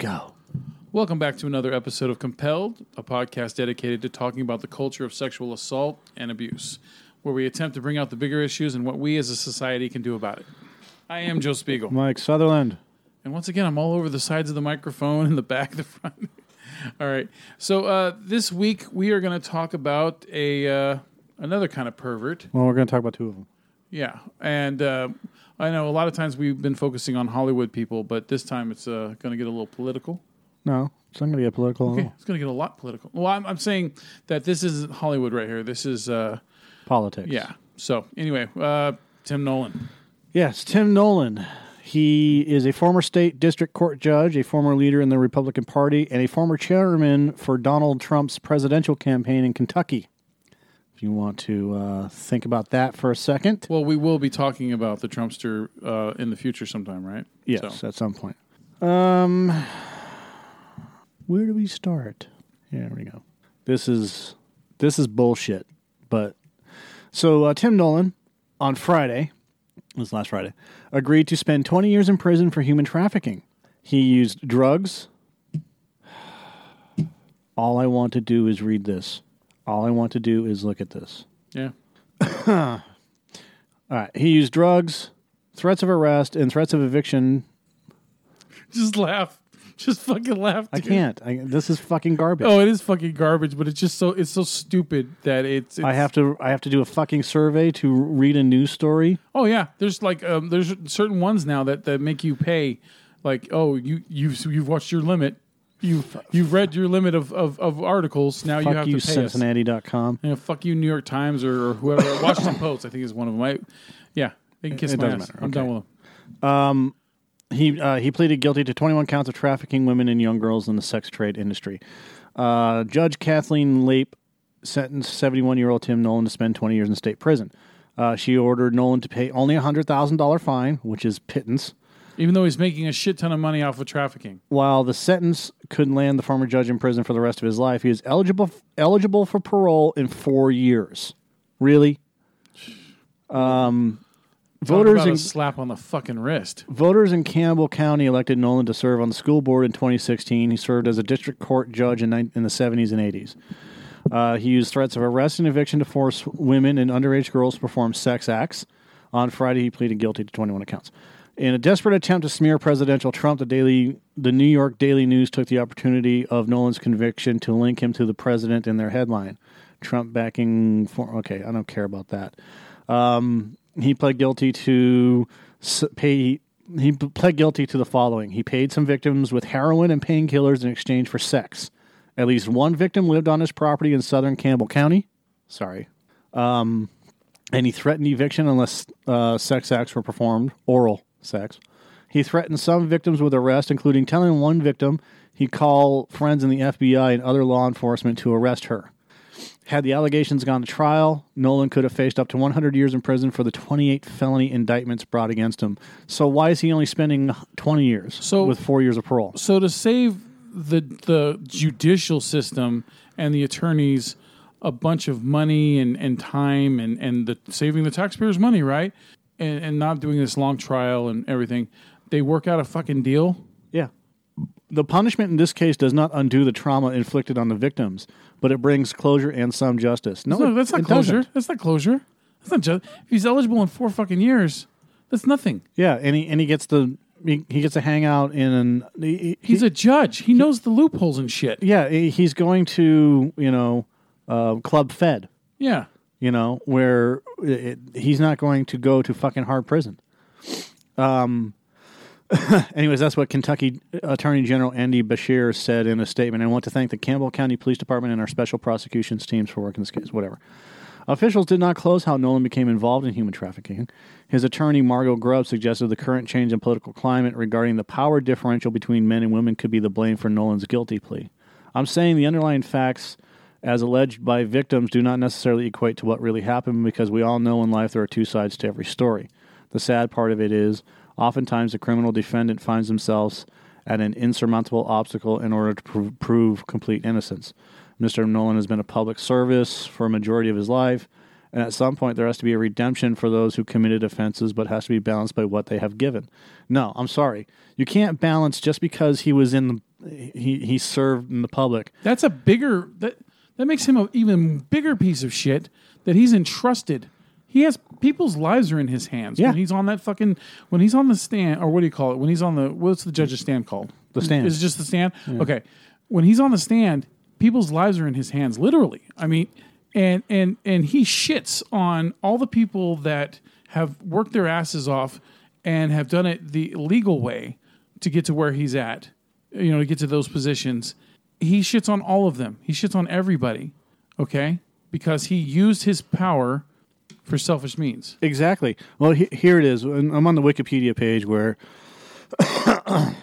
Go. Welcome back to another episode of Compelled, a podcast dedicated to talking about the culture of sexual assault and abuse, where we attempt to bring out the bigger issues and what we as a society can do about it. I am Joe Spiegel. Mike Sutherland. And once again, I'm all over the sides of the microphone and the back, of the front. all right. So uh, this week we are going to talk about a uh, another kind of pervert. Well, we're going to talk about two of them. Yeah, and uh, I know a lot of times we've been focusing on Hollywood people, but this time it's uh, going to get a little political. No, it's not going to get political. Okay, it's going to get a lot political. Well, I'm, I'm saying that this is Hollywood right here. This is uh, Politics. yeah. So anyway, uh, Tim Nolan. Yes, Tim Nolan. He is a former state district court judge, a former leader in the Republican Party, and a former chairman for Donald Trump's presidential campaign in Kentucky. If you want to uh, think about that for a second. Well, we will be talking about the Trumpster uh, in the future sometime, right? Yes, So, at some point. Um, where do we start? Here we go. This is this is bullshit. But so uh, Tim Nolan on Friday, it was last Friday, agreed to spend 20 years in prison for human trafficking. He used drugs. All I want to do is read this. All I want to do is look at this. yeah. All right. He used drugs, threats of arrest, and threats of eviction Just laugh. Just fucking laugh. I dude. can't. I, this is fucking garbage. Oh, it is fucking garbage, but it's just so it's so stupid that it's. it's I have to. I have to do a fucking survey to read a news story. Oh yeah, there's like um, there's certain ones now that, that make you pay, like oh you you've you've watched your limit, you you've read your limit of, of, of articles. Now you have you, to pay us. Cincinnati.com. You know, fuck you, New York Times or, or whoever. Washington Post, I think is one of them. I, yeah, they can kiss It my doesn't ass. matter. I'm done with them. He uh, he pleaded guilty to 21 counts of trafficking women and young girls in the sex trade industry. Uh, Judge Kathleen Lape sentenced 71 year old Tim Nolan to spend 20 years in state prison. Uh, she ordered Nolan to pay only a hundred thousand dollar fine, which is pittance. Even though he's making a shit ton of money off of trafficking. While the sentence could land the former judge in prison for the rest of his life, he is eligible eligible for parole in four years. Really? Um, Talk voters in slap on the fucking wrist. voters in Campbell County elected Nolan to serve on the school board in 2016. He served as a district court judge in, in the 70s and 80s. Uh, he used threats of arrest and eviction to force women and underage girls to perform sex acts. On Friday, he pleaded guilty to 21 accounts. In a desperate attempt to smear presidential Trump, the daily, the New York Daily News took the opportunity of Nolan's conviction to link him to the president in their headline. Trump backing for okay, I don't care about that. Um, he pled guilty to pay. He pled guilty to the following: he paid some victims with heroin and painkillers in exchange for sex. At least one victim lived on his property in southern Campbell County. Sorry. Um, and he threatened eviction unless uh, sex acts were performed, oral sex. He threatened some victims with arrest, including telling one victim he'd call friends in the FBI and other law enforcement to arrest her. Had the allegations gone to trial, Nolan could have faced up to 100 years in prison for the 28 felony indictments brought against him. So why is he only spending 20 years So- with four years of parole? So to save the the judicial system and the attorneys a bunch of money and, and time and, and the saving the taxpayers money, right? And and not doing this long trial and everything, they work out a fucking deal. Yeah. The punishment in this case does not undo the trauma inflicted on the victims, but it brings closure and some justice. No, it- that's not it closure. doesn't. That's not closure. That's not just if he's eligible in four fucking years, that's nothing. Yeah, and he and he gets the he, he gets to hang out in an he, He's a judge. He knows the loopholes and shit. yeah he- he's going to you know uh, Club Fed Yeah. You know where it, he's not going to go to fucking hard prison. Um. anyways, that's what Kentucky Attorney General Andy Beshear said in a statement. I want to thank the Campbell County Police Department and our special prosecutions teams for working this case. Whatever. Officials did not close how Nolan became involved in human trafficking. His attorney, Margot Grubb, suggested the current change in political climate regarding the power differential between men and women could be the blame for Nolan's guilty plea. I'm saying the underlying facts, as alleged by victims, do not necessarily equate to what really happened because we all know in life there are two sides to every story. The sad part of it is, oftentimes the criminal defendant finds themselves at an insurmountable obstacle in order to prov- prove complete innocence. Mr. Nolan has been a public service for a majority of his life, and at some point there has to be a redemption for those who committed offenses, but has to be balanced by what they have given. No, I'm sorry. You can't balance just because he was in the he he served in the public. That's a bigger that that makes him an even bigger piece of shit that he's entrusted. He has people's lives are in his hands. Yeah. When he's on that fucking when he's on the stand or what do you call it? When he's on the what's the judge's stand called? The stand. Is it just the stand? Okay. When he's on the stand, people's lives are in his hands, literally. I mean, and and and he shits on all the people that have worked their asses off and have done it the legal way to get to where he's at. You know, to get to those positions. He shits on all of them. He shits on everybody. Okay? Because he used his power for selfish means. Exactly. Well, he, here it is. I'm on the Wikipedia page where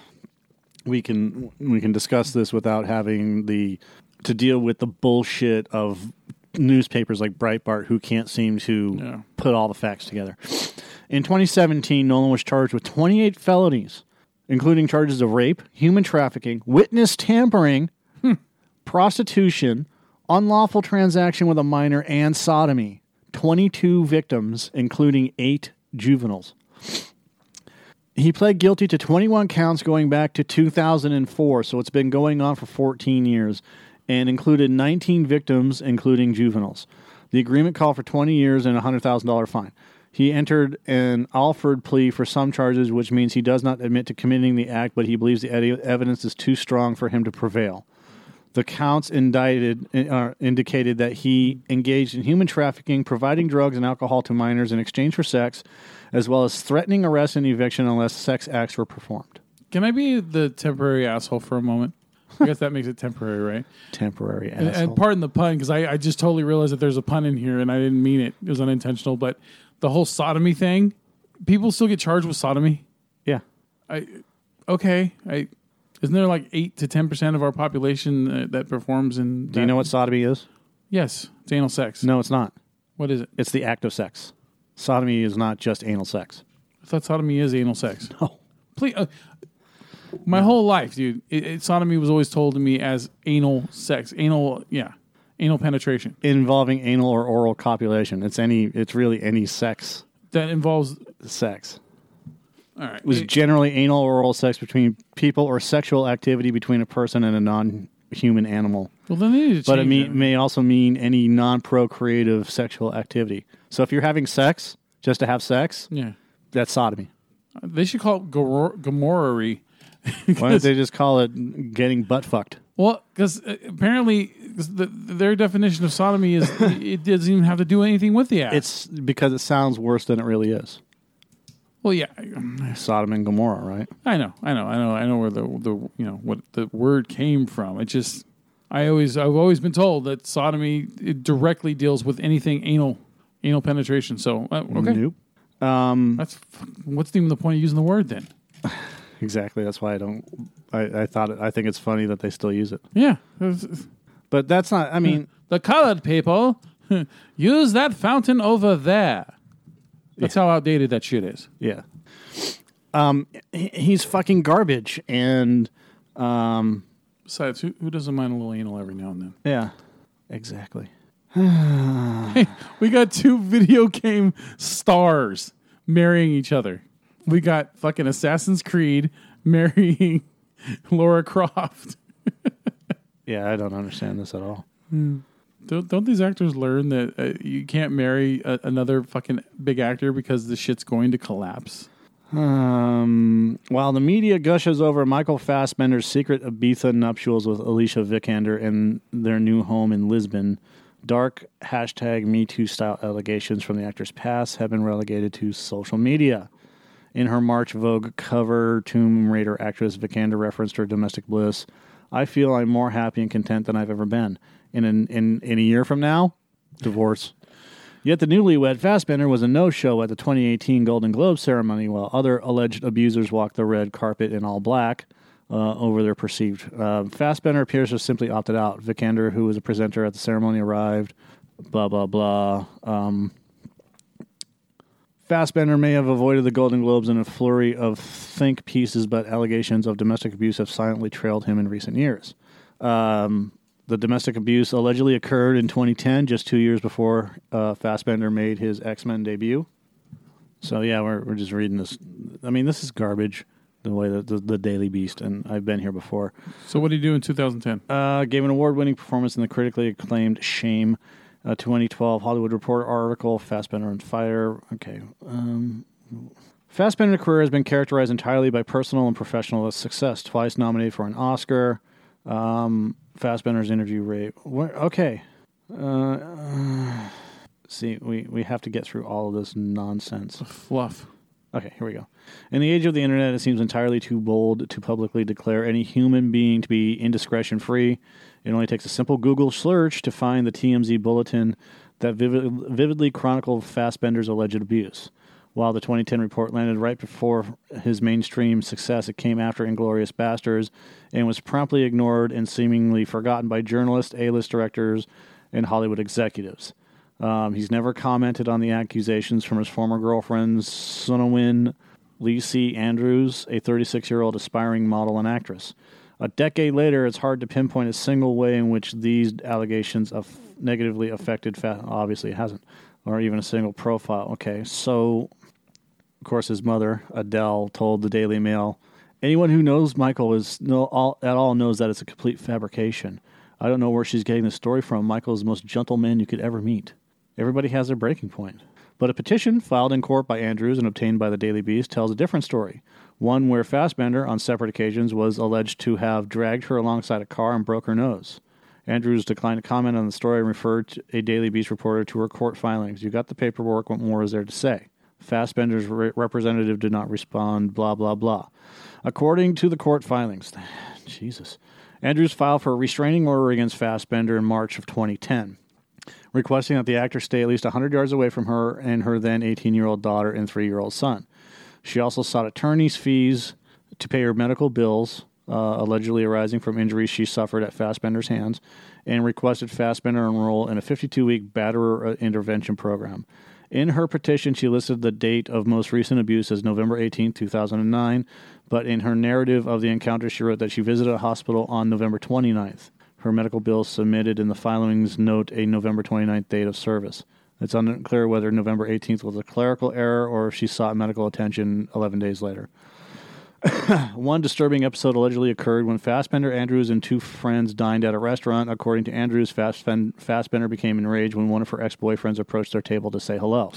we can we can discuss this without having the to deal with the bullshit of newspapers like Breitbart who can't seem to Yeah. put all the facts together. In 2017, Nolan was charged with 28 felonies, including charges of rape, human trafficking, witness tampering, prostitution, unlawful transaction with a minor, and sodomy. 22 victims, including eight juveniles. He pled guilty to 21 counts going back to 2004, so it's been going on for 14 years, and included 19 victims, including juveniles. The agreement called for 20 years and a $100,000 fine. He entered an Alford plea for some charges, which means he does not admit to committing the act, but he believes the evidence is too strong for him to prevail. The counts indicted uh, indicated that he engaged in human trafficking, providing drugs and alcohol to minors in exchange for sex, as well as threatening arrest and eviction unless sex acts were performed. Can I be the temporary asshole for a moment? I guess that makes it temporary, right? Temporary And, asshole. and pardon the pun, because I, I just totally realized that there's a pun in here and I didn't mean it. It was unintentional. But the whole sodomy thing, people still get charged with sodomy. yeah, I okay. I isn't there like eight to ten percent of our population uh, that performs in? do you know what sodomy is? Yes, it's anal sex. No, it's not. What is it? It's the act of sex. Sodomy is not just anal sex. I thought sodomy is anal sex. No. Please, uh, my whole life, dude, it, it, sodomy was always told to me as anal sex, anal, yeah, anal penetration. Involving anal or oral copulation. It's any. It's really any sex. That involves. Sex. All right, It was generally anal or oral sex between people or sexual activity between a person and a non-human animal. well, then they need to But it change may, that. may also mean any non-procreative sexual activity. So if you're having sex just to have sex, yeah, that's sodomy. they should call it gomor-. Why don't they just call it getting butt fucked? Well, because uh, apparently 'cause the, their definition of sodomy is it doesn't even have to do anything with the act. It's because it sounds worse than it really is. Well, yeah, Sodom and Gomorrah, right? I know, I know, I know, I know where the the you know what the word came from. It just I always I've always been told that sodomy it directly deals with anything anal anal penetration. So uh, okay, Nope. Um, that's what's even the point of using the word then? exactly. That's why I don't. I, I thought. It, I think it's funny that they still use it, Yeah, but that's not. I mean, the colored people use that fountain over there. That's how outdated that shit is. yeah. Um, he- he's fucking garbage, and um, Besides, who, who doesn't mind a little anal every now and then? yeah, exactly. We got two video game stars marrying each other. We got fucking Assassin's Creed marrying Laura Croft. Yeah, I don't understand this at all. Don't, don't these actors learn that uh, you can't marry a, another fucking big actor because the shit's going to collapse? Um, while the media gushes over Michael Fassbender's secret Ibiza nuptials with Alicia Vikander in their new home in Lisbon, dark hashtag MeToo style allegations from the actor's past have been relegated to social media. In her March Vogue cover, Tomb Raider actress Vikander referenced her domestic bliss. I feel I'm more happy and content than I've ever been. In in in a year from now, divorce. Yet the newlywed Fassbender was a no-show at the 2018 Golden Globe ceremony, while other alleged abusers walked the red carpet in all black uh, over their perceived. Uh, Fassbender appears to have simply opted out. Vikander, who was a presenter at the ceremony, arrived. Blah blah blah. Um, Fassbender may have avoided the Golden Globes in a flurry of think pieces, but allegations of domestic abuse have silently trailed him in recent years. Um, the domestic abuse allegedly occurred in 2010, just two years before uh, Fassbender made his X Men debut. So yeah, we're we're just reading this. I mean, this is garbage. the way that the, the Daily Beast, and I've been here before. So what did he do in 2010? Uh, gave an award-winning performance in the critically acclaimed Shame, a 2012 Hollywood Reporter article, Fassbender on Fire. Okay. Um, Fassbender's career has been characterized entirely by personal and professional success. Twice nominated for an Oscar. Um, Fassbender's interview rate. Where, okay. Uh, uh, see, we, we have to get through all of this nonsense. Fluff. Okay, here we go. In the age of the internet, it seems entirely too bold to publicly declare any human being to be indiscretion free. It only takes a simple Google search to find the TMZ bulletin that vivid, vividly chronicled Fassbender's alleged abuse. While the 2010 report landed right before his mainstream success, it came after Inglourious Basterds and was promptly ignored and seemingly forgotten by journalists, A list directors, and Hollywood executives. Um, he's never commented on the accusations from his former girlfriend, Sonawin Lacey Andrews, a 36 year old aspiring model and actress. A decade later, it's hard to pinpoint a single way in which these allegations negatively affected. Fa- obviously, it hasn't, or even a single profile. Okay, so of course, his mother Adele told the Daily Mail, "Anyone who knows Michael is no all, at all knows that it's a complete fabrication. I don't know where she's getting the story from. Michael is the most gentle man you could ever meet. Everybody has their breaking point." But a petition filed in court by Andrews and obtained by the Daily Beast tells a different story. One where Fassbender, on separate occasions, was alleged to have dragged her alongside a car and broke her nose. Andrews declined to comment on the story and referred a Daily Beast reporter to her court filings. You got the paperwork. What more is there to say? Fassbender's re- representative did not respond, blah, blah, blah. According to the court filings, Jesus, Andrews filed for a restraining order against Fassbender in March of 2010, requesting that the actor stay at least 100 yards away from her and her then 18 year old daughter and three year old son. She also sought attorney's fees to pay her medical bills, uh, allegedly arising from injuries she suffered at Fassbender's hands, and requested Fassbender enroll in a 52 week batterer uh, intervention program. In her petition, she listed the date of most recent abuse as November 18, 2009, but in her narrative of the encounter, she wrote that she visited a hospital on November 29th. Her medical bills submitted in the filings note a November 29th date of service. It's unclear whether November 18th was a clerical error or if she sought medical attention 11 days later. One disturbing episode allegedly occurred when Fassbender, Andrews, and two friends dined at a restaurant. According to Andrews, Fassbender became enraged when one of her ex boyfriends approached their table to say hello.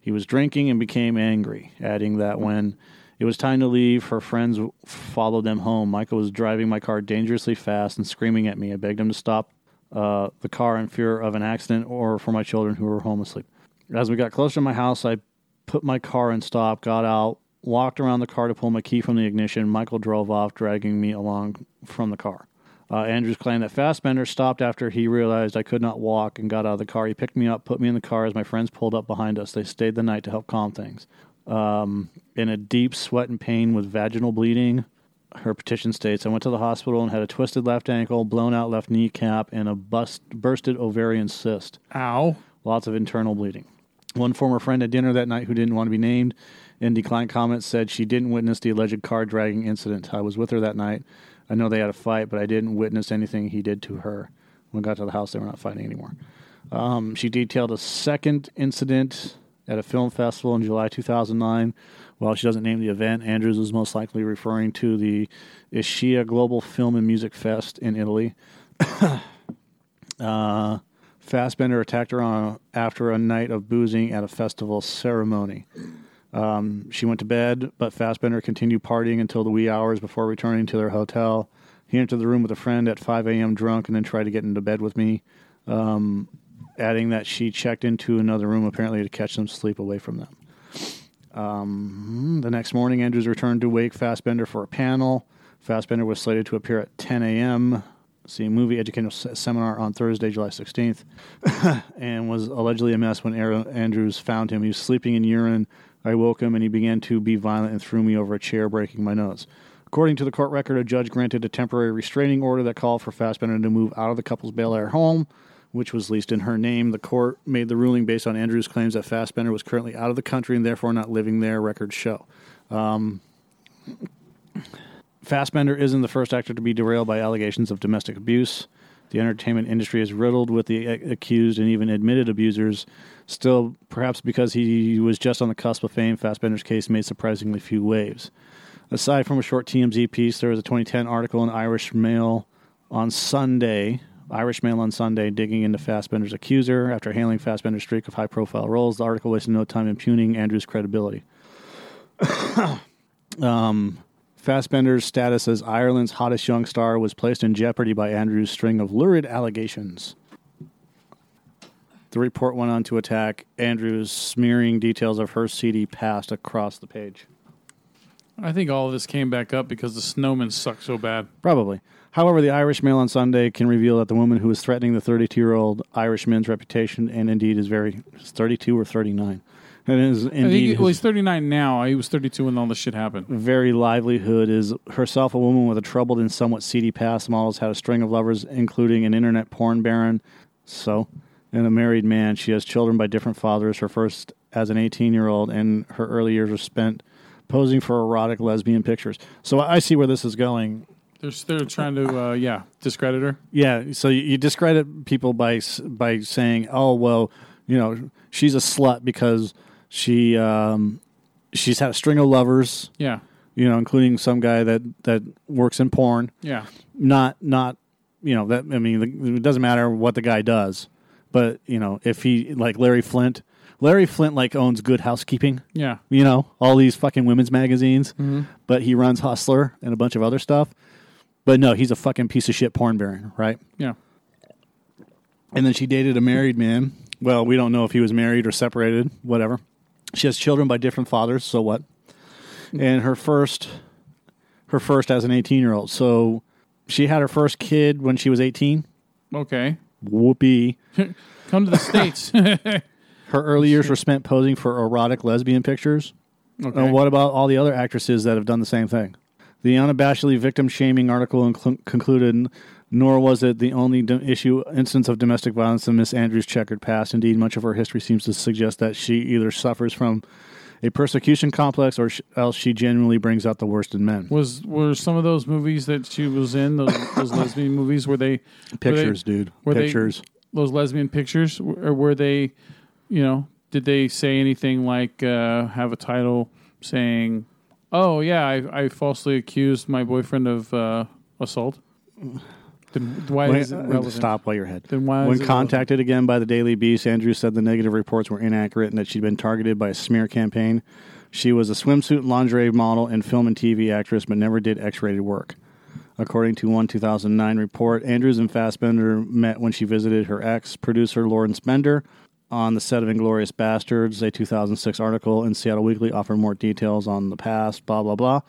he was drinking and became angry, adding that when it was time to leave, her friends followed them home. Michael was driving my car dangerously fast and screaming at me. I begged him to stop uh, the car in fear of an accident or for my children who were home asleep. As we got closer to my house, I put my car in stop, got out, walked around the car to pull my key from the ignition. Michael drove off, dragging me along from the car. Uh, Andrews claimed that Fassbender stopped after he realized I could not walk and got out of the car. He picked me up, put me in the car as my friends pulled up behind us. They stayed the night to help calm things. Um, in a deep sweat and pain with vaginal bleeding, her petition states I went to the hospital and had a twisted left ankle, blown out left kneecap, and a bust, bursted ovarian cyst. Ow. Lots of internal bleeding. One former friend at dinner that night who didn't want to be named in declined comments said she didn't witness the alleged car dragging incident. I was with her that night. I know they had a fight, but I didn't witness anything he did to her. When we got to the house, they were not fighting anymore. Um, she detailed a second incident at a film festival in July 2009. While she doesn't name the event, Andrews was most likely referring to the Ischia Global Film and Music Fest in Italy. uh, Fassbender attacked her on after a night of boozing at a festival ceremony. Um, she went to bed, but Fassbender continued partying until the wee hours before returning to their hotel. He entered the room with a friend at 5 a.m. drunk and then tried to get into bed with me, um, adding that she checked into another room apparently to catch some sleep away from them. Um, the next morning, Andrews returned to wake Fassbender for a panel. Fassbender was slated to appear at 10 a.m. See movie educational seminar on Thursday, July 16th, and was allegedly a mess when Aaron Andrews found him. He was sleeping in urine. I woke him and he began to be violent and threw me over a chair, breaking my nose. According to the court record, a judge granted a temporary restraining order that called for Fassbender to move out of the couple's Bel Air home which was leased in her name. The court made the ruling based on Andrews' claims that Fassbender was currently out of the country and therefore not living there, records show. Um, Fassbender isn't the first actor to be derailed by allegations of domestic abuse. The entertainment industry is riddled with the accused and even admitted abusers. Still, perhaps because he was just on the cusp of fame, Fassbender's case made surprisingly few waves. Aside from a short TMZ piece, there was a 2010 article in Irish Mail on Sunday. Irish Mail on Sunday digging into Fassbender's accuser after hailing Fassbender's streak of high profile roles. The article wasted no time impugning Andrews' credibility. um, Fassbender's status as Ireland's hottest young star was placed in jeopardy by Andrews' string of lurid allegations. The report went on to attack Andrews, smearing details of her seedy past across the page. I think all of this came back up because the snowman sucked so bad. Probably. However, the Irish Mail on Sunday can reveal that the woman who was threatening the 32 year old Irishman's reputation and indeed is very 32 or 39. And is I think indeed he, well, he's 39 now. He was 32 when all this shit happened. very livelihood is herself a woman with a troubled and somewhat seedy past. Models had a string of lovers, including an internet porn baron, so, and a married man. She has children by different fathers. Her first as an 18 year old, and her early years were spent posing for erotic lesbian pictures. So I see where this is going. They're, they're trying to, uh, yeah, discredit her. Yeah, so you, you discredit people by by saying, "Oh, well, you know, she's a slut because she um, she's had a string of lovers, Yeah, you know, including some guy that that works in porn. yeah, Not not, you know, that I mean, it doesn't matter what the guy does, but you know, if he like Larry Flynt, Larry Flynt like owns Good Housekeeping, yeah. you know, all these fucking women's magazines, but he runs Hustler and a bunch of other stuff. But no, he's a fucking piece of shit porn baron, right? Yeah. And then she dated a married man. Well, we don't know if he was married or separated, whatever. She has children by different fathers, so what? And her first her first as an 18-year-old. So she had her first kid when she was 18. Okay. Whoopee. Come to the States. Her early years were spent posing for erotic lesbian pictures. And what about all the other actresses that have done the same thing? The unabashedly victim shaming article inclu- concluded, nor was it the only do- issue instance of domestic violence in Miss Andrews' checkered past. Indeed, much of her history seems to suggest that she either suffers from a persecution complex or sh- else she genuinely brings out the worst in men. Was were some of those movies that she was in those, those lesbian movies? Were they Pictures, dude. were they- Pictures. those lesbian pictures, or were they, you know, did they say anything like uh, have a title saying, "Oh yeah, I, I falsely accused my boyfriend of uh, assault"? Then why Wait, is it relevant? stop while you're ahead. Then why When contacted again by the Daily Beast, Andrews said the negative reports were inaccurate and that she'd been targeted by a smear campaign. She was a swimsuit and lingerie model and film and TV actress, but never did X rated work. According to one 2009 report, Andrews and Fassbender met when she visited her ex producer, Lawrence Bender, on the set of Inglourious Basterds. A 2006 article in Seattle Weekly offered more details on the past, blah, blah, blah.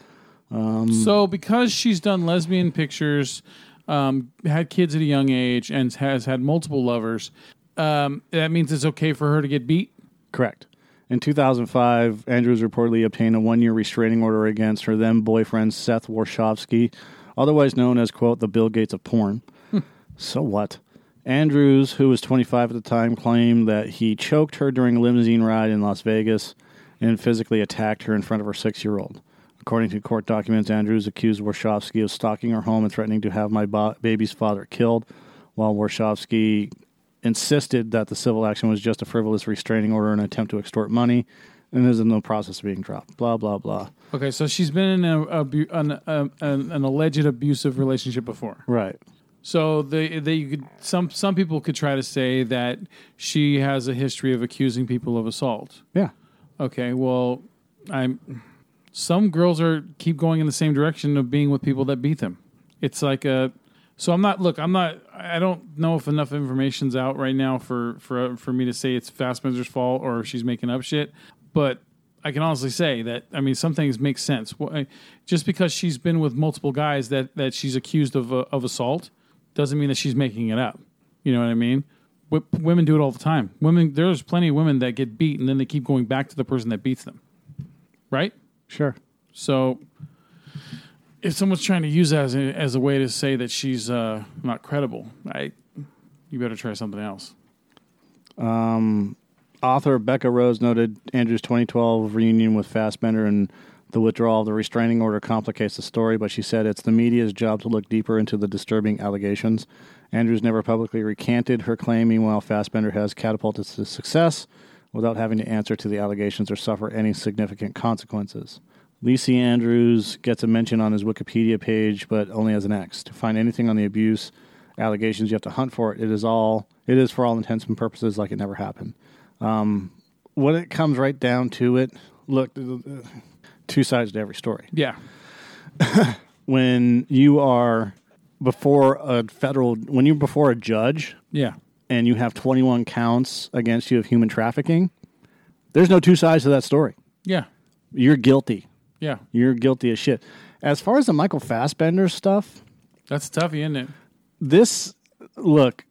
Um, so because she's done lesbian pictures, um, had kids at a young age, and has had multiple lovers, um, that means it's okay for her to get beat. Correct. In 2005, Andrews reportedly obtained a one year restraining order against her then boyfriend, Seth Warshavsky, otherwise known as, quote, the Bill Gates of porn. so what? Andrews, who was 25 at the time, claimed that he choked her during a limousine ride in Las Vegas and physically attacked her in front of her six year old. According to court documents, Andrews accused Warshavsky of stalking her home and threatening to have my bo- baby's father killed, while Warshavsky insisted that the civil action was just a frivolous restraining order and an attempt to extort money and is in the process of being dropped. Blah, blah, blah. Okay, so she's been in a, a, an, a, an, an alleged abusive relationship before. Right. So they they could some some people could try to say that she has a history of accusing people of assault. Yeah. Okay, well, I'm some girls are keep going in the same direction of being with people that beat them. It's like a so I'm not look, I'm not I don't know if enough information's out right now for for for me to say it's Fassbender's fault or she's making up shit, but I can honestly say that I mean some things make sense. Just because she's been with multiple guys that that she's accused of uh, of assault doesn't mean that she's making it up. You know what I mean? Women do it all the time. Women, there's plenty of women that get beat and then they keep going back to the person that beats them. Right? Sure. So if someone's trying to use that as a, as a way to say that she's uh, not credible, I you better try something else. Author Becca Rose noted Andrew's 2012 reunion with Fassbender and the withdrawal of the restraining order complicates the story, but she said it's the media's job to look deeper into the disturbing allegations. Andrews never publicly recanted her claim. Meanwhile, Fassbender has catapulted to success without having to answer to the allegations or suffer any significant consequences. Lacey Andrews gets a mention on his Wikipedia page, but only as an X. To find anything on the abuse allegations, you have to hunt for it. It is all. It is for all intents and purposes like it never happened. Um, when it comes right down to it, look, two sides to every story. Yeah. When you are before a federal, when you're before a judge Yeah. And you have 21 counts against you of human trafficking, there's no two sides to that story. Yeah. You're guilty. Yeah. You're guilty as shit. As far as the Michael Fassbender stuff, That's toughy, isn't it? this look,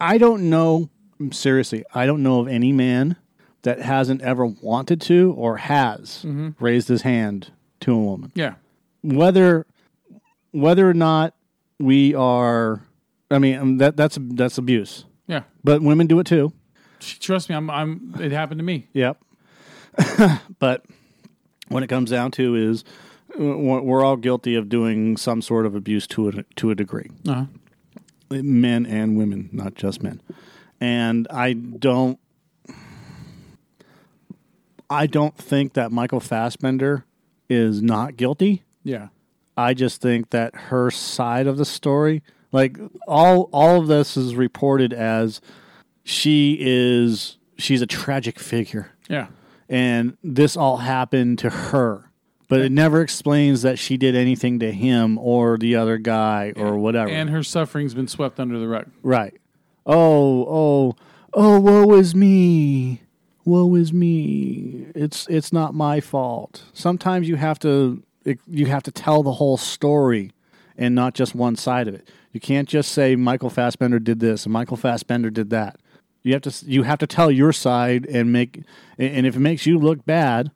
I don't know seriously, I don't know of any man that hasn't ever wanted to or has raised his hand to a woman. Yeah. Whether whether or not we are I mean um, that that's that's abuse. Yeah. But women do it too. Trust me, I'm. I'm. It happened to me. Yep. but when it comes down to is we're all guilty of doing some sort of abuse to a to a degree. Uh-huh. men and women, not just men. And I don't I don't think that Michael Fassbender is not guilty. Yeah. I just think that her side of the story, like all all of this is reported as she is she's a tragic figure Yeah. and this all happened to her. But it never explains that she did anything to him or the other guy or whatever. And her suffering's been swept under the rug. Right. Oh, oh, oh, woe is me. Woe is me. It's it's not my fault. Sometimes you have to you have to tell the whole story and not just one side of it. You can't just say Michael Fassbender did this and Michael Fassbender did that. You have to you have to tell your side and make and if it makes you look bad,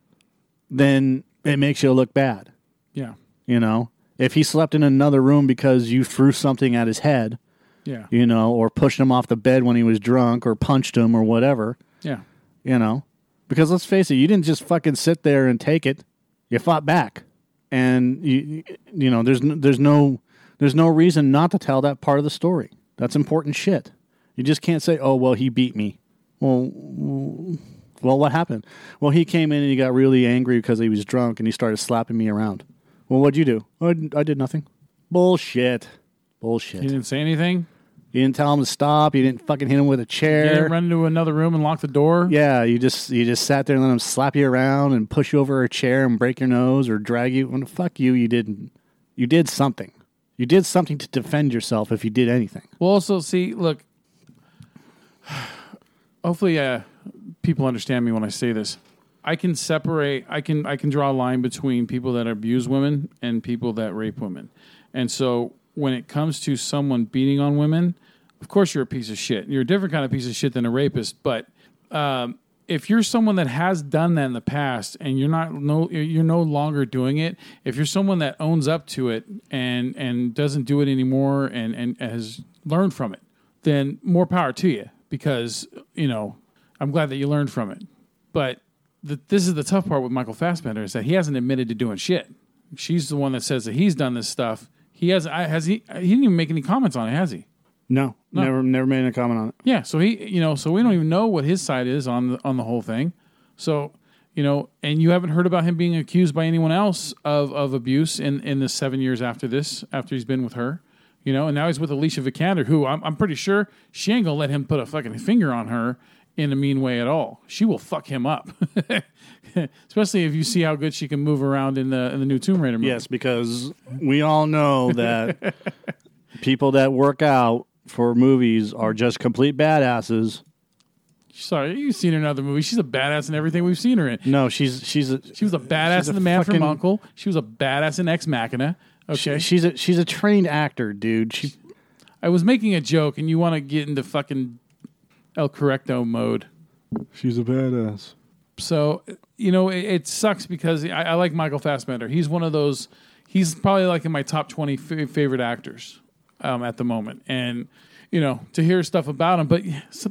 then it makes you look bad. Yeah. You know, if he slept in another room because you threw something at his head, Yeah. you know, or pushed him off the bed when he was drunk or punched him or whatever, Yeah. you know. Because let's face it, you didn't just fucking sit there and take it. You fought back. And you you know, there's n- there's no there's no reason not to tell that part of the story. That's important shit. You just can't say, "Oh, well, he beat me." Well, well, what happened? Well, he came in and he got really angry because he was drunk and he started slapping me around. Well, what'd you do? "Oh, I, I did nothing. Bullshit. Bullshit. He didn't say anything. You didn't tell him to stop. You didn't fucking hit him with a chair. didn't run into another room and lock the door. Yeah, you just you just sat there and let him slap you around and push you over a chair and break your nose or drag you. When fuck you, you didn't. You did something. You did something to defend yourself if you did anything. Well, also see, look. Hopefully, uh, people understand me when I say this. I can separate. I can I can draw a line between people that abuse women and people that rape women. And so, when it comes to someone beating on women, of course you're a piece of shit. You're a different kind of piece of shit than a rapist. But um, if you're someone that has done that in the past and you're not no you're no longer doing it, if you're someone that owns up to it and and doesn't do it anymore and and has learned from it, then more power to you because you know I'm glad that you learned from it. But the, this is the tough part with Michael Fassbender is that he hasn't admitted to doing shit. She's the one that says that he's done this stuff. He has I has he he didn't even make any comments on it, has he? No, never never made a comment on it. Yeah, so he, you know, so we don't even know what his side is on the, on the whole thing. So, you know, and you haven't heard about him being accused by anyone else of, of abuse in, in the seven years after this, after he's been with her, you know, and now he's with Alicia Vikander, who I'm, I'm pretty sure she ain't gonna let him put a fucking finger on her in a mean way at all. She will fuck him up, especially if you see how good she can move around in the in the new Tomb Raider movie. Yes, because we all know that people that work out for movies are just complete badasses. Sorry, you've seen her in other movies. She's a badass in everything we've seen her in. No, she's she's a, She was a badass She's a in The Man fucking- from Uncle. She was a badass in Ex Machina. Okay. she's a she's a trained actor, dude. She I was making a joke and you want to get into fucking El Correcto mode. she's a badass. So, you know, it, it sucks because I, I like Michael Fassbender. He's one of those, he's probably like in my top 20 f- favorite actors um, at the moment. And, you know, to hear stuff about him, but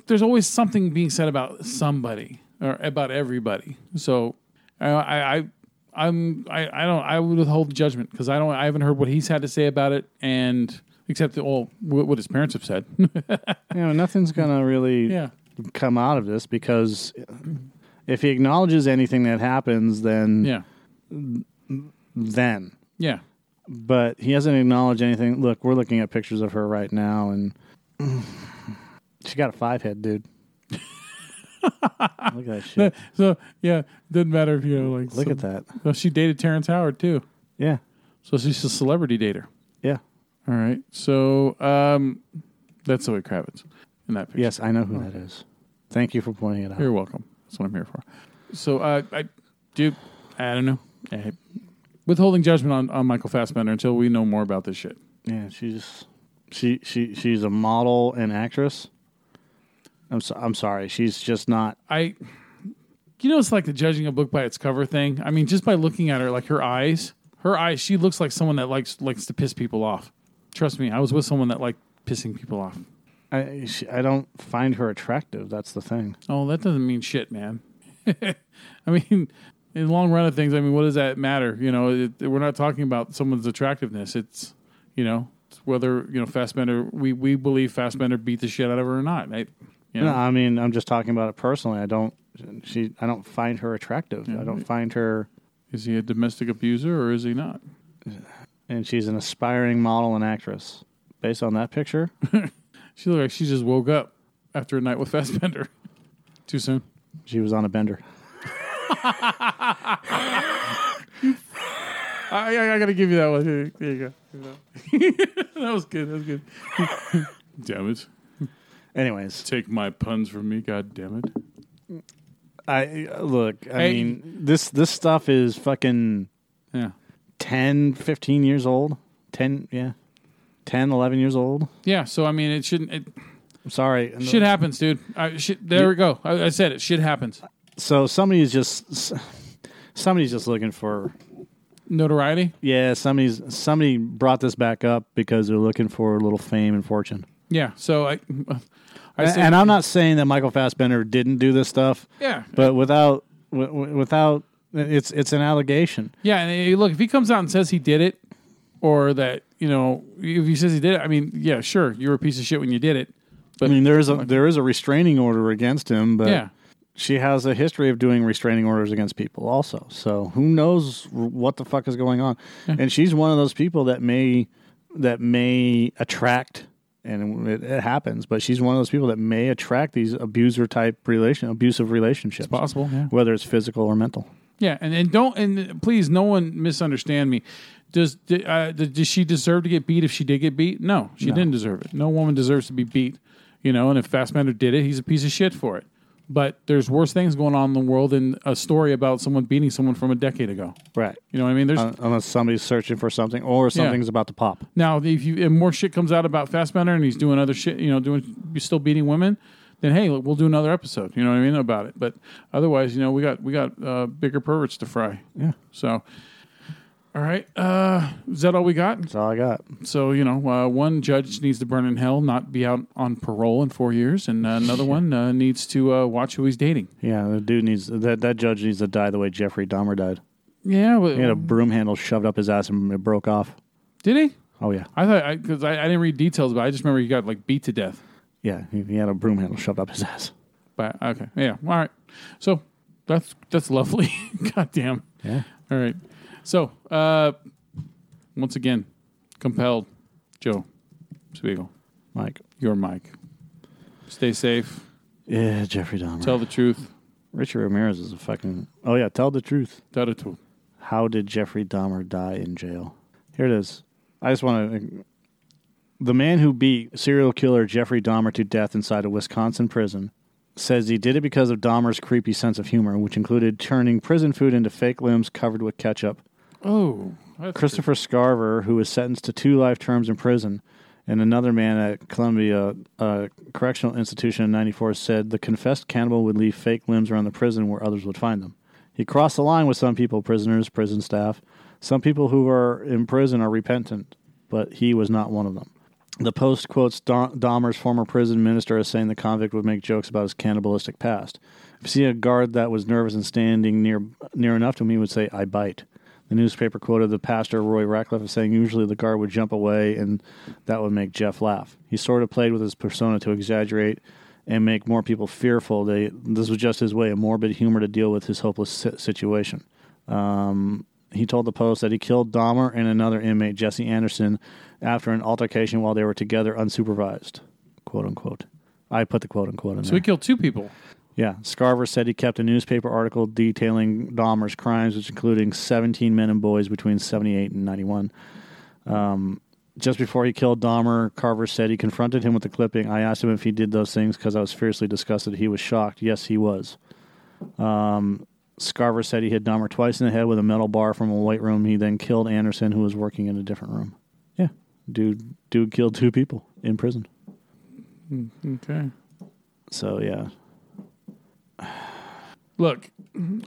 there's always something being said about somebody or about everybody. So I, I, I I'm I, I don't I would withhold judgment because I don't I haven't heard what he's had to say about it and except that, well what what his parents have said You know, nothing's gonna really yeah come out of this because if he acknowledges anything that happens, then yeah then. Yeah. But he hasn't acknowledged anything. Look, we're looking at pictures of her right now, and she got a five head, dude. Look at that shit. So yeah, doesn't matter if you know, like Look some- at that. Well, she dated Terrence Howard too, Yeah, so she's a celebrity dater. yeah. All right, so um, that's Zoe Kravitz in that picture. Yes, I know who that is. Thank you for pointing it out. You're welcome. That's what I'm here for. So uh, I, do. I don't know. I, withholding judgment on, on Michael Fassbender until we know more about this shit. Yeah, she's she she she's a model and actress. I'm so, I'm sorry, she's just not. I, you know, it's like the judging a book by its cover thing. I mean, just by looking at her, like her eyes, her eyes, she looks like someone that likes likes to piss people off. Trust me, I was with someone that liked pissing people off. I she, I don't find her attractive. That's the thing. Oh, that doesn't mean shit, man. I mean, in the long run of things, I mean, what does that matter? You know, it, we're not talking about someone's attractiveness. It's, you know, it's whether you know Fassbender. We we believe Fassbender beat the shit out of her or not. I, you know, No, I mean I'm just talking about it personally. I don't she I don't find her attractive. I don't find her. is he a domestic abuser or is he not? And she's an aspiring model and actress. Based on that picture, She looked like she just woke up after a night with Fassbender. Too soon. she was on a bender. I, I, I got to give you that one. Here, there you go. that was good. That was good. damn it! Anyways, Take my puns from me. God damn it. I uh, look. I Hey. mean this this stuff is fucking Yeah. 10, 15 years old. 10, yeah. 10, 11 years old. Yeah. So I mean, it shouldn't. It, I'm sorry. Shit happens, dude. I, shit, there we go. I, I said it. Shit happens. So somebody's just somebody's just looking for Notoriety. yeah, somebody's somebody brought this back up because they're looking for a little fame and fortune. Yeah. So I, I And, and I'm not saying that Michael Fassbender didn't do this stuff, yeah, but without w- w- without it's it's an allegation. yeah. And eh, look, if he comes out and says he did it, or that you know, if he says he did it, I mean, yeah, sure, you were a piece of shit when you did it. I mean, there is a there is a restraining order against him, but Yeah. she has a history of doing restraining orders against people also. So who knows what the fuck is going on? And she's one of those people that may that may attract and it, it happens, but she's one of those people that may attract these abuser type relation abusive relationships, Possible. Yeah. whether it's physical or mental. Yeah. And and don't and please, no one misunderstand me. Does uh, does she deserve to get beat if she did get beat? No, she didn't deserve it. No woman deserves to be beat. You know, and if Fassbender did it, he's a piece of shit for it. But there's worse things going on in the world than a story about someone beating someone from a decade ago. Right. You know what I mean? There's Uh, unless somebody's searching for something or something's about to pop. now if you if more shit comes out about Fassbender and he's doing other shit, you know, doing you're still beating women, then hey, look, we'll do another episode. You know what I mean about it. But otherwise, you know, we got we got uh, bigger perverts to fry. Yeah. So, all right, uh, is that all we got? That's all I got. So you know, uh, one judge needs to burn in hell, not be out on parole in four years, and uh, another one uh, needs to uh, watch who he's dating. Yeah, the dude needs that that judge needs to die the way Jeffrey Dahmer died. Yeah, but, He had a broom handle shoved up his ass and it broke off. did he? Oh yeah, I thought because I, I, didn't read details, but I just remember he got like beat to death. yeah. He, he had a broom handle shoved up his ass. But okay, yeah, all right. So that's that's lovely. God damn. Yeah. All right. So uh, once again, compelled, Joe Spiegel, Mike. your Mike. Stay safe. Yeah, Jeffrey Dahmer. Tell the truth. Richard Ramirez is a fucking. Oh yeah, tell the truth. Tell the truth. How did Jeffrey Dahmer die in jail? Here it is. I just want to. The man who beat serial killer Jeffrey Dahmer to death inside a Wisconsin prison says he did it because of Dahmer's creepy sense of humor, which included turning prison food into fake limbs covered with ketchup. Oh, Christopher Scarver, who was sentenced to two life terms in prison, and another man at Columbia uh, Correctional Institution in 94 said the confessed cannibal would leave fake limbs around the prison where others would find them. He crossed the line with some people, prisoners, prison staff. Some people who are in prison are repentant, but he was not one of them. The Post quotes Dahmer's former prison minister as saying the convict would make jokes about his cannibalistic past. If you see a guard that was nervous and standing near near enough to him, he would say, "I bite." The newspaper quoted the pastor Roy Ratcliffe as saying usually the guard would jump away and that would make Jeff laugh. He sort of played with his persona to exaggerate and make more people fearful. They, this was just his way, a morbid humor to deal with his hopeless situation. Um, he told the Post that he killed Dahmer and another inmate, Jesse Anderson, after an altercation while they were together unsupervised. Quote unquote. I put the quote unquote in So there. he killed two people. Yeah, Scarver said he kept a newspaper article detailing Dahmer's crimes, which including 17 men and boys between 78 and 91. Um, just before he killed Dahmer, Scarver said he confronted him with the clipping. I asked him if he did those things because I was fiercely disgusted. He was shocked. Yes, he was. Um, Scarver said he hit Dahmer twice in the head with a metal bar from a white room. He then killed Anderson, who was working in a different room. Yeah, dude, dude killed two people in prison. Okay. So yeah, Look,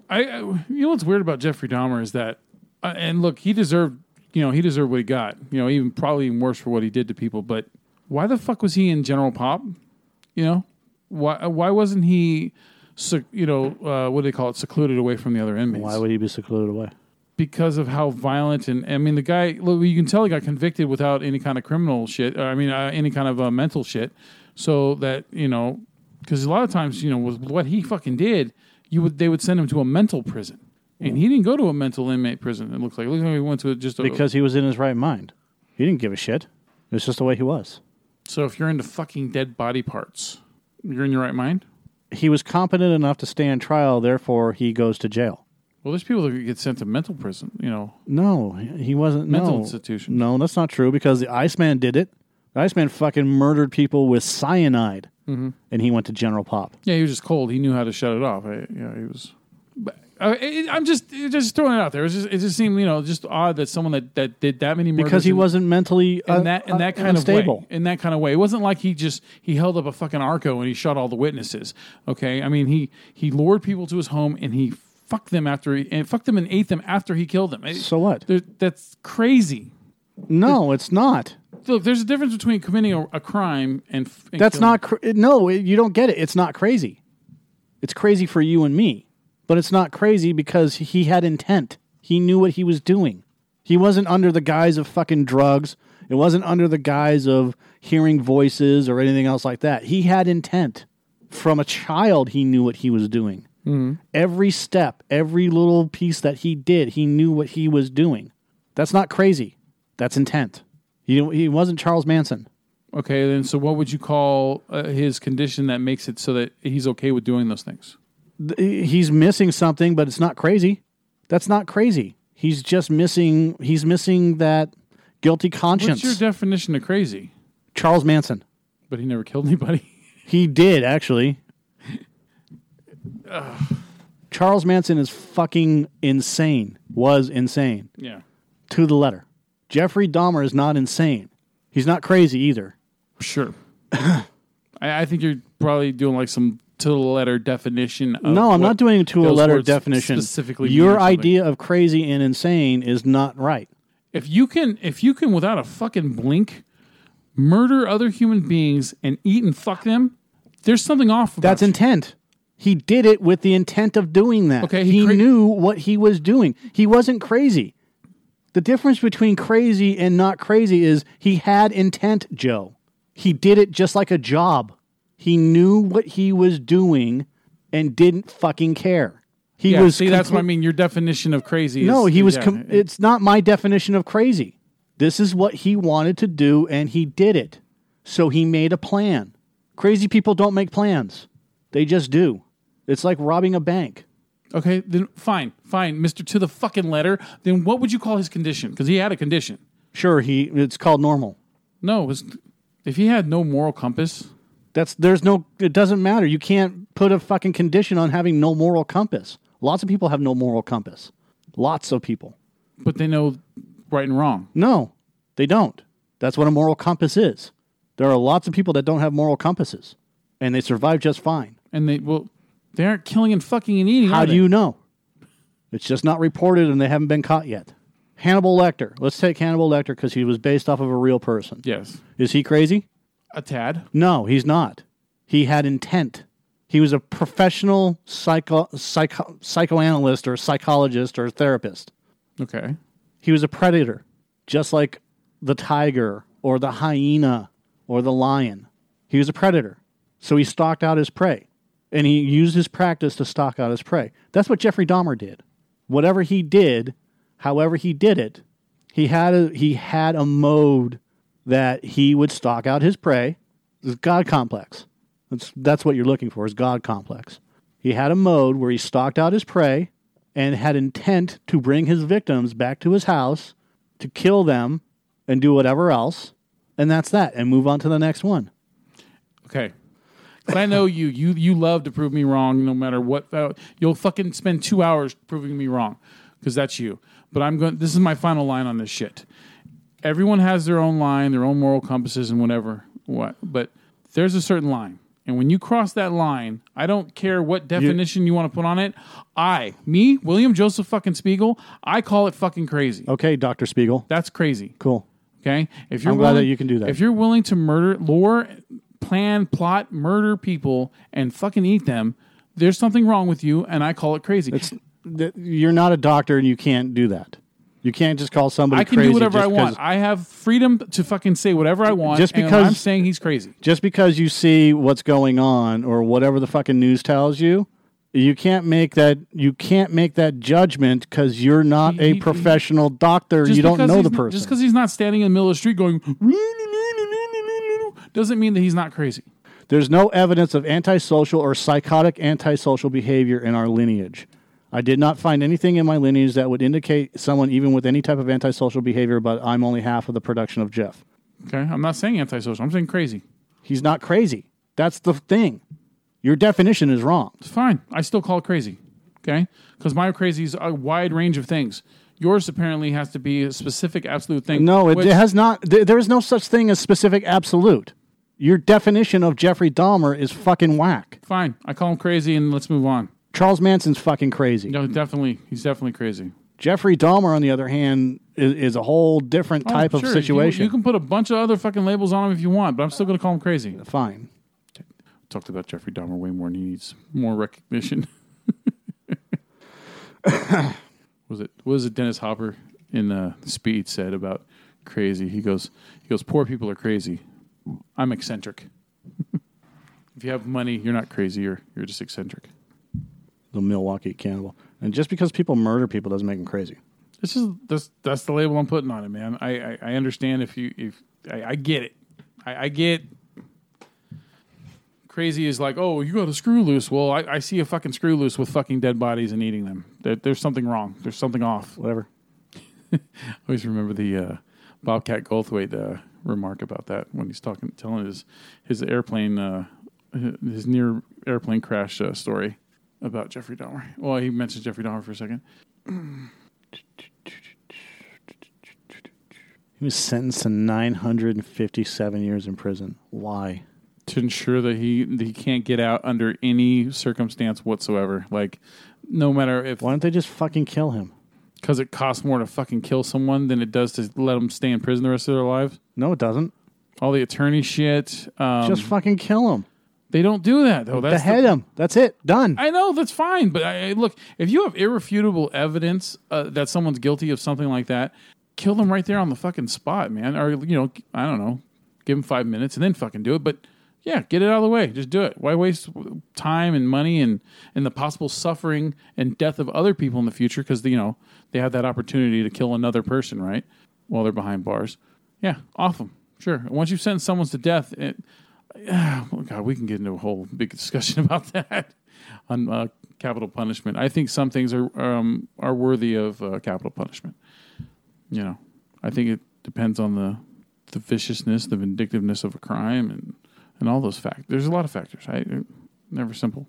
I, I you know what's weird about Jeffrey Dahmer is that, uh, and look, he deserved you know he deserved what he got. You know, even probably even worse for what he did to people. But why the fuck was he in General Pop? You know, why why wasn't he, sec- you know, uh, what do they call it, secluded away from the other inmates? why would he be secluded away? because of how violent and I mean the guy. Look, you can tell he got convicted without any kind of criminal shit. uh, I mean, uh, any kind of uh, mental shit. So that you know, because a lot of times you know with what he fucking did, you would they would send him to a mental prison, and he didn't go to a mental inmate prison. It looks like. Look like he went to just a, Because he was in his right mind. He didn't give a shit. It's just the way he was. So if you're into fucking dead body parts, you're in your right mind. He was competent enough to stand trial, therefore he goes to jail. Well, there's people that get sent to mental prison. You know, No, he wasn't. mental no. institutions. No, that's not true because the Iceman did it. The Iceman fucking murdered people with cyanide, Mm-hmm. and he went to General Pop. Yeah, he was just cold. He knew how to shut it off. I, you know, he was. But, uh, it, I'm just just throwing it out there. It just, it just seemed you know just odd that someone that, that did that many murders Because he in, wasn't mentally in uh, that in uh, that kind unstable. of way. In that kind of way, it wasn't like he just he held up a fucking arco and he shot all the witnesses. Okay, I mean he he lured people to his home and he fucked them after he and fucked them and ate them after he killed them. It- So what? that's crazy. No, it's not. Look, there's a difference between committing a, a crime and, f- and That's killing- not. Cr- no, you don't get it. It's not crazy. It's crazy for you and me, but it's not crazy because he had intent. He knew what he was doing. He wasn't under the guise of fucking drugs. It wasn't under the guise of hearing voices or anything else like that. He had intent. From a child, he knew what he was doing. Mm-hmm. Every step, every little piece that he did, he knew what he was doing. That's not crazy. That's intent. He, he wasn't Charles Manson. Okay, then so what would you call uh, his condition that makes it so that he's okay with doing those things? th- he's missing something, but it's not crazy. That's not crazy. He's just missing. He's missing that guilty conscience. What's your definition of crazy? Charles Manson. But he never killed anybody. He did actually. Charles Manson is fucking insane. Was insane yeah, to the letter. Jeffrey Dahmer is not insane. He's not crazy either. sure. I, I think you're probably doing like some to the letter definition. Of no, I'm not doing it to a letter definition. Specifically, Your idea of crazy and insane is not right. If you can, if you can, without a fucking blink, murder other human beings and eat and fuck them, there's something off. About That's you. intent. He did it with the intent of doing that. Okay, he he, cra- knew what he was doing. He wasn't crazy. The difference between crazy and not crazy is he had intent, Joe. He did it just like a job. He knew what he was doing and didn't fucking care. He Yeah, was see, that's what I mean. Your definition of crazy. Is, No, he was yeah, com- it's not my definition of crazy. This is what he wanted to do and he did it. So he made a plan. Crazy people don't make plans. They just do. It's like robbing a bank. Okay, then fine, fine, Mister to the fucking letter. Then what would you call his condition? Because he had a condition. Sure, he it's called normal. No, it was, if he had no moral compass, That's there's no it doesn't matter. You can't put a fucking condition on having no moral compass. Lots of people have no moral compass. Lots of people. but they know right and wrong. No, they don't. That's what a moral compass is. There are lots of people that don't have moral compasses and they survive just fine. And they well, they aren't killing and fucking and eating. How do you know? It's just not reported and they haven't been caught yet. Hannibal Lecter. Let's take Hannibal Lecter because he was based off of a real person. Yes, Is he crazy? a tad. No, he's not. He had intent. He was a professional psycho, psycho, psychoanalyst or psychologist or therapist. Okay, He was a predator, just like the tiger or the hyena or the lion. He was a predator. So he stalked out his prey. And he used his practice to stalk out his prey. That's what Jeffrey Dahmer did. Whatever he did However, he did it. He had a he had a mode that he would stalk out his prey. Is God complex. That's that's what you're looking for is God complex. He had a mode where he stalked out his prey and had intent to bring his victims back to his house to kill them and do whatever else. And that's that. And move on to the next one. Okay. 'Cause I know you. You you love to prove me wrong, no matter what. Uh, you'll fucking spend two hours proving me wrong, because that's you. But I'm going. This is my final line on this shit. Everyone has their own line, their own moral compasses, and whatever. What? But there's a certain line, and when you cross that line, I don't care what definition you, want to put on it. I, me, William Joseph fucking Spiegel, I call it fucking crazy. Okay, Dr. Spiegel. That's crazy. Cool. Okay, if you're I'm glad willing, that you can do that. If you're willing to murder, lure, plan, plot, murder people, and fucking eat them, there's something wrong with you, and I call it crazy. Th- You're not a doctor and you can't do that. You can't just call somebody I can do whatever I want. I have freedom to fucking say whatever I want. Just because- I'm saying he's crazy. just because you see what's going on or whatever the fucking news tells you, you can't make that you can't make that judgment because you're not He- a he- professional doctor. You don't know the person. Just because he's not standing in the middle of the street going doesn't mean that he's not crazy. There's no evidence of antisocial or psychotic antisocial behavior in our lineage. I did not find anything in my lineage that would indicate someone even with any type of antisocial behavior, but I'm only half of the production of Jeff. Okay, I'm not saying antisocial. I'm saying crazy. He's not crazy. That's the thing. Your definition is wrong. It's fine. I still call it crazy. Okay, because my crazy is a wide range of things. Yours apparently has to be a specific, absolute thing. No, it, which- it has not. There, there is no such thing as specific absolute. Your definition of Jeffrey Dahmer is fucking whack. Fine. I call him crazy, and let's move on. Charles Manson's fucking crazy. No, definitely, he's definitely crazy. Jeffrey Dahmer, on the other hand, is, is a whole different Oh, type of sure, you- situation. You, can put a bunch of other fucking labels on him if you want, but I'm still going to call him crazy. Fine. Talked about Jeffrey Dahmer way more, and he needs more recognition. was it was it Dennis Hopper in uh, Speed said about crazy? He goes, he goes, poor people are crazy. I'm eccentric. if you have money, you're not crazy. You're you're just eccentric. The Milwaukee Cannibal. And just because people murder people doesn't make them crazy. This is that's that's the label I'm putting on it, man. I I, I understand if you if I, I get it. I, I get crazy is like, oh, you got a screw loose. Well, I, I see a fucking screw loose with fucking dead bodies and eating them. There, there's something wrong. There's something off. Whatever. I always remember the uh, Bobcat Goldthwait uh, remark about that when he's talking, telling his his airplane, uh, his near airplane crash uh, story about Jeffrey Dahmer. Well, he mentions Jeffrey Dahmer for a second. He was sentenced to 957 years in prison. Why? to ensure that he that he can't get out under any circumstance whatsoever. Like, no matter if Why don't they just fucking kill him? because it costs more to fucking kill someone than it does to let them stay in prison the rest of their lives. No, it doesn't. All the attorney shit. Um, just fucking kill him. they don't do that though. That's the- Behead him. That's it. Done. I know that's fine, but I, I- look, if you have irrefutable evidence uh, that someone's guilty of something like that, kill them right there on the fucking spot, man. Or you know, I don't know, give them five minutes and then fucking do it. But yeah, get it out of the way. Just do it. Why waste time and money and and the possible suffering and death of other people in the future because you know they have that opportunity to kill another person, right? While they're behind bars. Yeah, them. Sure. Once you've sentenced someone to death, it, God, we can get into a whole big discussion about that on uh, capital punishment. I think some things are um, are worthy of uh, capital punishment. You know, I think it depends on the the viciousness, the vindictiveness of a crime, and and all those factors. There's a lot of factors. I never simple.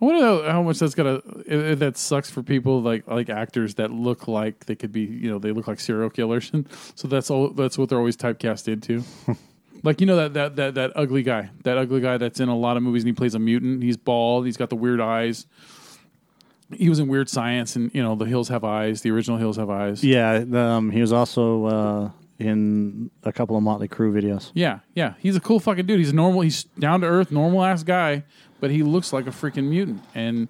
I wonder how, how much that's gonna if, if that sucks for people like like actors that look like they could be you know they look like serial killers and so that's all that's what they're always typecast into. like you know that, that that that ugly guy, that ugly guy that's in a lot of movies and he plays a mutant. He's bald. He's got the weird eyes. He was in Weird Science and you know The Hills Have Eyes. The original Hills Have Eyes. Yeah, um, he was also uh, in a couple of Motley Crue videos. Yeah, yeah. He's a cool fucking dude. He's a normal, he's down to earth, normal ass guy, but he looks like a freaking mutant. And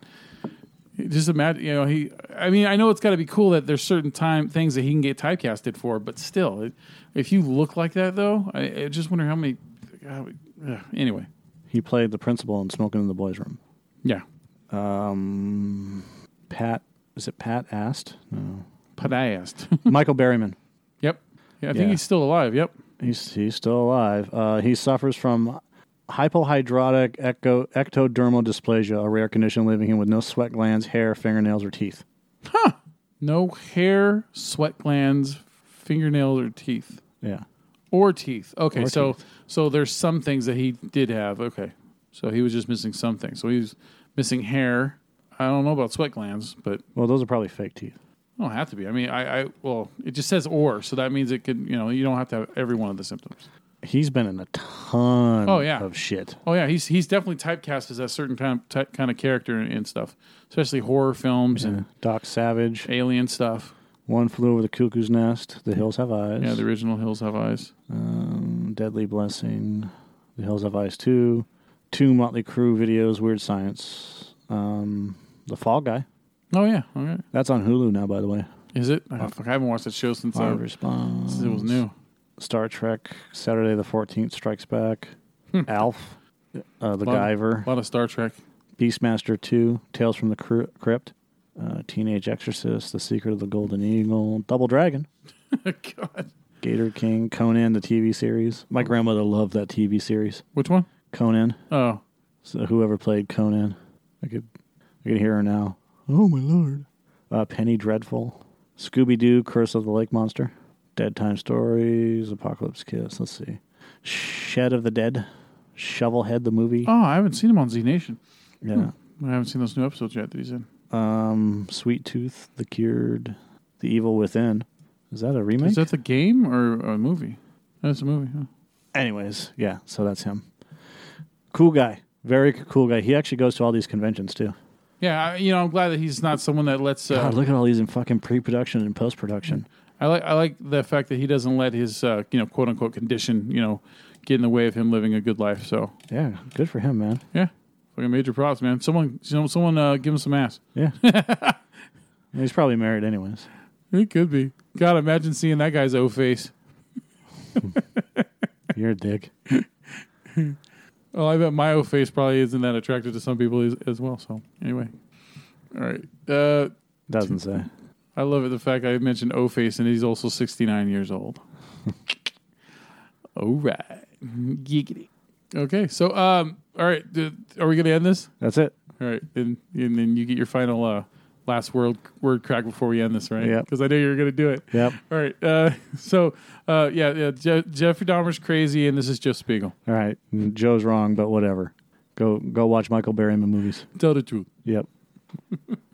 just imagine, you know, he. I mean, I know it's got to be cool that there's certain time things that he can get typecasted for, but still, it, if you look like that though, I, I just wonder how many. God, ugh. anyway, He played the principal in Smoking in the Boys Room. yeah. Um, Pat Is it Pat Ast? No. Padaist. Michael Berryman. yep. Yeah, I think Yeah. he's still alive. Yep. He's he's still alive. Uh, he suffers from hypohidrotic echo, ectodermal dysplasia, a rare condition leaving him with no sweat glands, hair, fingernails, or teeth. Huh. No hair, sweat glands, fingernails, or teeth. Yeah. Or teeth. Okay, Or so so there's some things that he did have. Okay, so he was just missing something. So he was missing hair. I don't know about sweat glands, but Well, those are probably fake teeth. Don't have to be. I mean, I, I well, it just says or, so that means it could. You know, you don't have to have every one of the symptoms. He's been in a ton Oh, yeah. of shit. Oh yeah, he's he's definitely typecast as a certain kind of, ty- kind of character and, and stuff, especially horror films and Doc Savage, alien stuff. One Flew Over the Cuckoo's Nest, The Hills Have Eyes, Yeah, the original Hills Have Eyes. um, Deadly Blessing, The Hills Have Eyes 2, two Motley Crue videos, Weird Science, um, The Fall Guy. Oh yeah, okay. That's on Hulu now, by the way. Is it? I, I haven't watched that show since, uh, Response. since it was new. Star Trek, Saturday the 14th Strikes Back, Alf, uh, The Guyver, A lot of Star Trek. Beastmaster 2, Tales from the Cry- Crypt, uh, Teenage Exorcist, The Secret of the Golden Eagle, Double Dragon, God, Gator King, Conan, the TV series. My grandmother loved that TV series. which one? Conan. Oh, So whoever played Conan, I could, I could hear her now. Oh my lord! Uh, Penny Dreadful, Scooby Doo, Curse of the Lake Monster, Dead Time Stories, Apocalypse Kiss. Let's see, Shed of the Dead, Shovelhead the movie. oh, I haven't seen him on Z Nation. Yeah. I haven't seen those new episodes yet that he's in. Um, Sweet Tooth, The Cured, The Evil Within. Is that a remake? Is that the game or a movie? That's a movie. Huh? Anyways, yeah. So that's him. Cool guy, very cool guy. He actually goes to all these conventions too. Yeah, I, you know, I'm glad that he's not someone that lets. Uh, God, look at all these in fucking pre-production and post-production. I like I like the fact that he doesn't let his uh, you know quote unquote condition you know get in the way of him living a good life. So Yeah, good for him, man. yeah, fucking major props, man. Someone you know, someone uh, give him some ass. Yeah. He's probably married anyways. He could be. God, imagine seeing that guy's O face. You're a dick. Oh, I bet my O face probably isn't that attractive to some people as, as well. So anyway, all right. Uh, Doesn't say. I love it the fact I mentioned O face and he's also 69 years old. all right, giggity. Okay, so um, all right, th- are we gonna end this? That's it. All right, and, and then you get your final uh, last word word crack before we end this, right? Yep. Because I know you're gonna do it. Yep. All right. Uh, so uh, yeah, yeah. Je- Jeffrey Dahmer's crazy, and this is Jeff Spiegel. All right. Joe's wrong, but whatever. Go go watch Michael Berryman movies. Tell the truth. Yep.